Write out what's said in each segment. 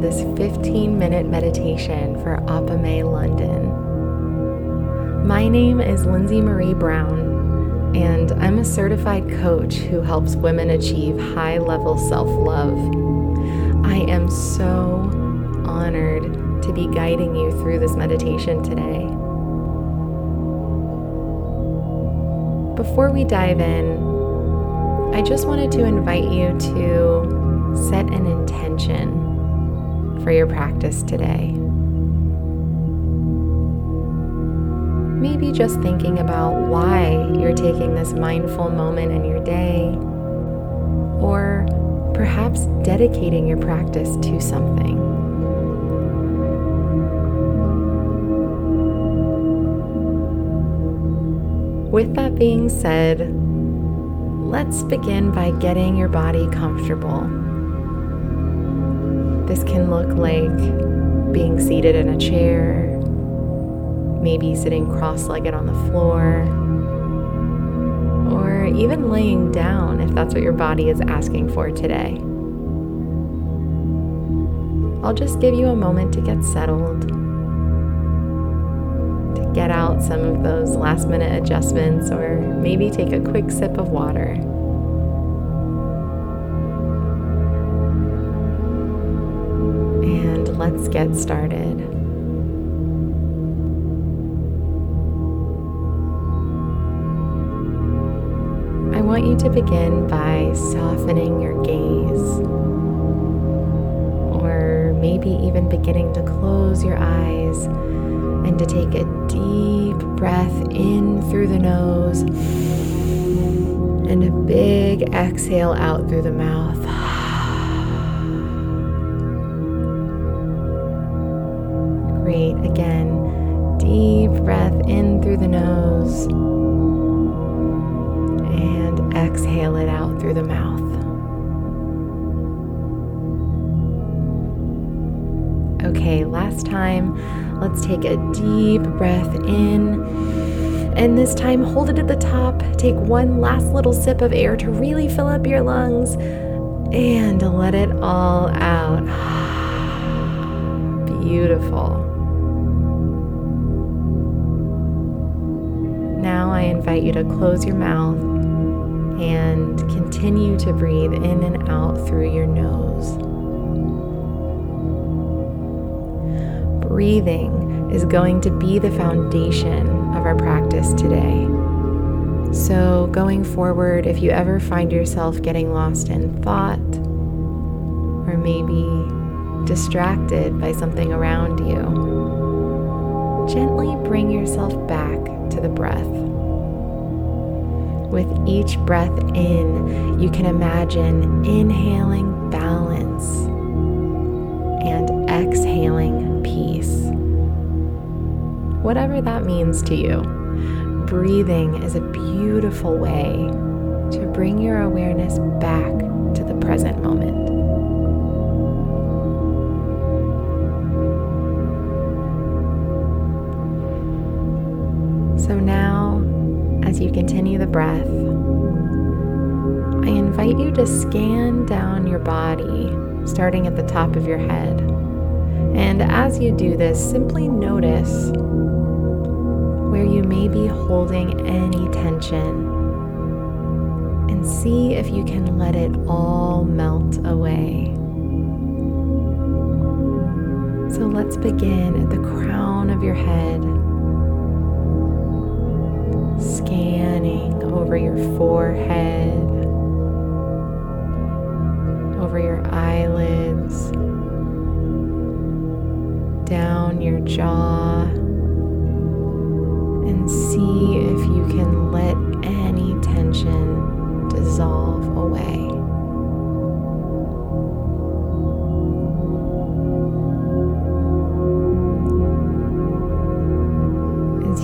this 15 minute meditation for Apame London. My name is Lindsay Marie Brown, and I'm a certified coach who helps women achieve high level self love. I am so honored to be guiding you through this meditation today. Before we dive in, I just wanted to invite you to set an intention for your practice today. Maybe just thinking about why you're taking this mindful moment in your day, or perhaps dedicating your practice to something. With that being said, let's begin by getting your body comfortable. This can look like being seated in a chair, maybe sitting cross legged on the floor, or even laying down if that's what your body is asking for today. I'll just give you a moment to get settled to get out some of those last minute adjustments or maybe take a quick sip of water. Let's get started. I want you to begin by softening your gaze, or maybe even beginning to close your eyes and to take a deep breath in through the nose and a big exhale out through the mouth. Great. Again, deep breath in through the nose and exhale it out through the mouth. Okay, last time Let's take a deep breath in. And this time, hold it at the top. Take one last little sip of air to really fill up your lungs and let it all out. Beautiful. Now I invite you to close your mouth and continue to breathe in and out through your nose. breathing is going to be the foundation of our practice today. So, going forward, if you ever find yourself getting lost in thought, or maybe distracted by something around you, gently bring yourself back to the breath. With each breath in, you can imagine inhaling balance and exhaling peace. whatever that means to you. Breathing is a beautiful way to bring your awareness back to the present moment. Continue the breath, I invite you to scan down your body, starting at the top of your head. And as you do this, simply notice where you may be holding any tension and see if you can let it all melt away. So let's begin at the crown of your head, scanning over your forehead, over your eyelids, down your jaw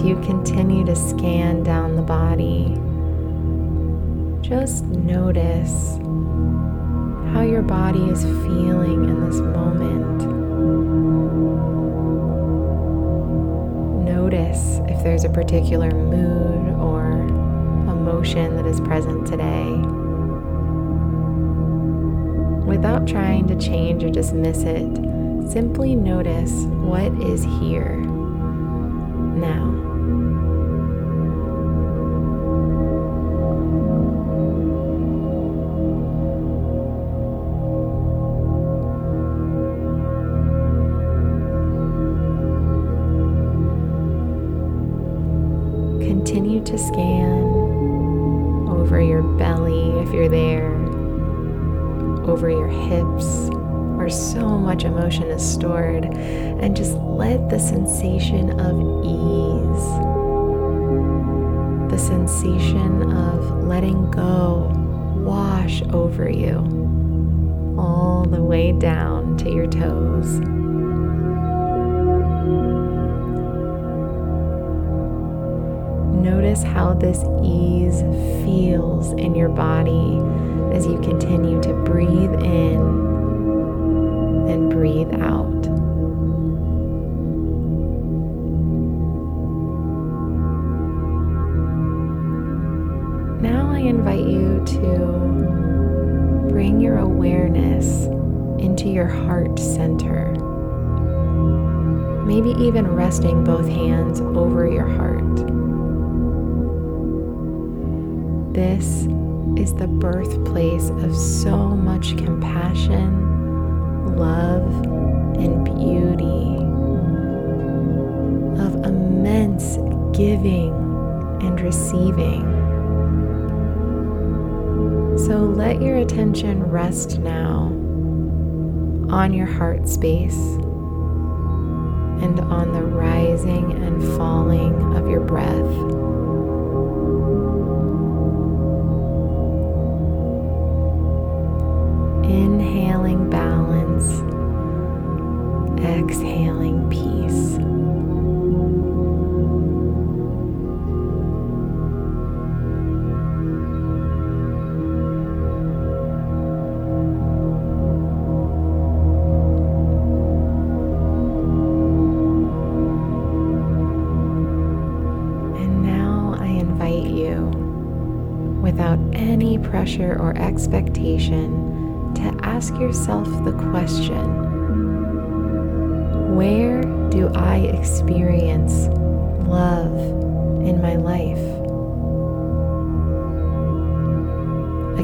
you continue to scan down the body, just notice how your body is feeling in this moment. Notice if there's a particular mood or emotion that is present today. Without trying to change or dismiss it, simply notice what is here now. To scan over your belly if you're there, over your hips where so much emotion is stored, and just let the sensation of ease, the sensation of letting go wash over you all the way down to your toes. Notice how this ease feels in your body as you continue to breathe in and breathe out. Now I invite you to bring your awareness into your heart center. Maybe even resting both hands over your heart. This is the birthplace of so much compassion, love, and beauty, of immense giving and receiving. So let your attention rest now on your heart space and on the rising and falling of your breath. Pressure or expectation, to ask yourself the question Where do I experience love in my life?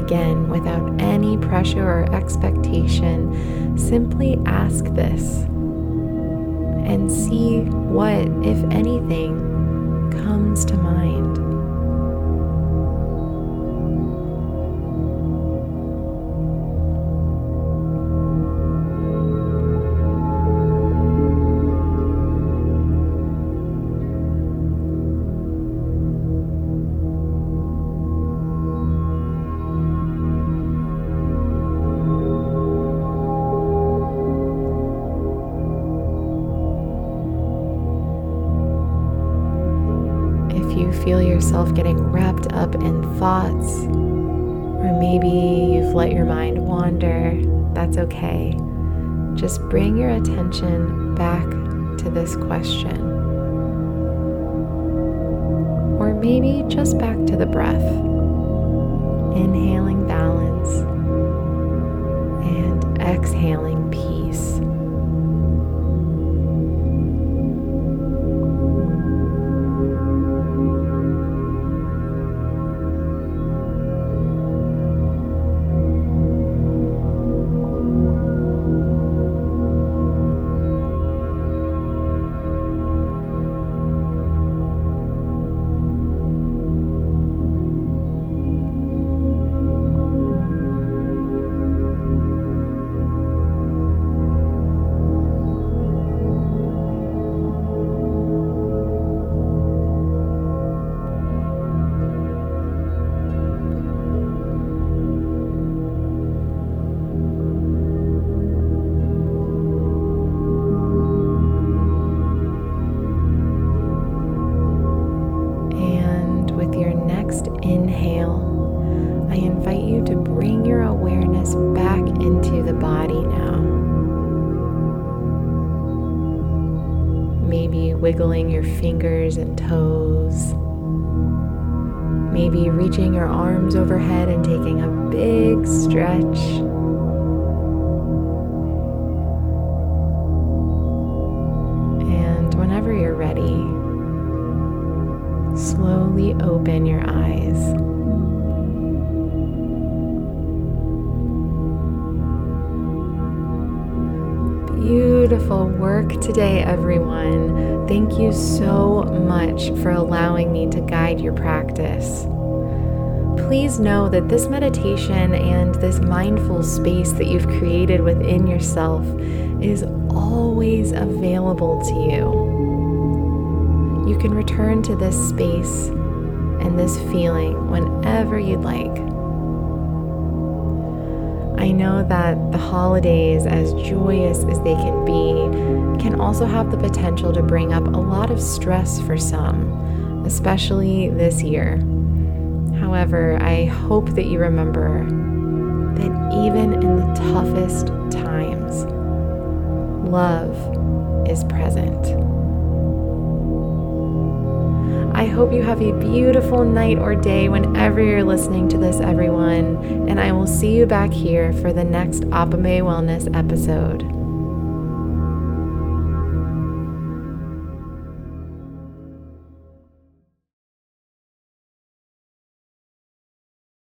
Again, without any pressure or expectation, simply ask this and see what, if anything, comes to mind. Feel yourself getting wrapped up in thoughts, or maybe you've let your mind wander, that's okay. Just bring your attention back to this question. Or maybe just back to the breath. Inhaling balance and exhaling inhale, I invite you to bring your awareness back into the body now. Maybe wiggling your fingers and toes. Maybe reaching your arms overhead and taking a big stretch. Work today, everyone. Thank you so much for allowing me to guide your practice. Please know that this meditation and this mindful space that you've created within yourself is always available to you. You can return to this space and this feeling whenever you'd like. I know that the holidays, as joyous as they can be, can also have the potential to bring up a lot of stress for some, especially this year. However, I hope that you remember that even in the toughest times, love is present. Hope you have a beautiful night or day whenever you're listening to this, everyone. And I will see you back here for the next Apame Wellness episode.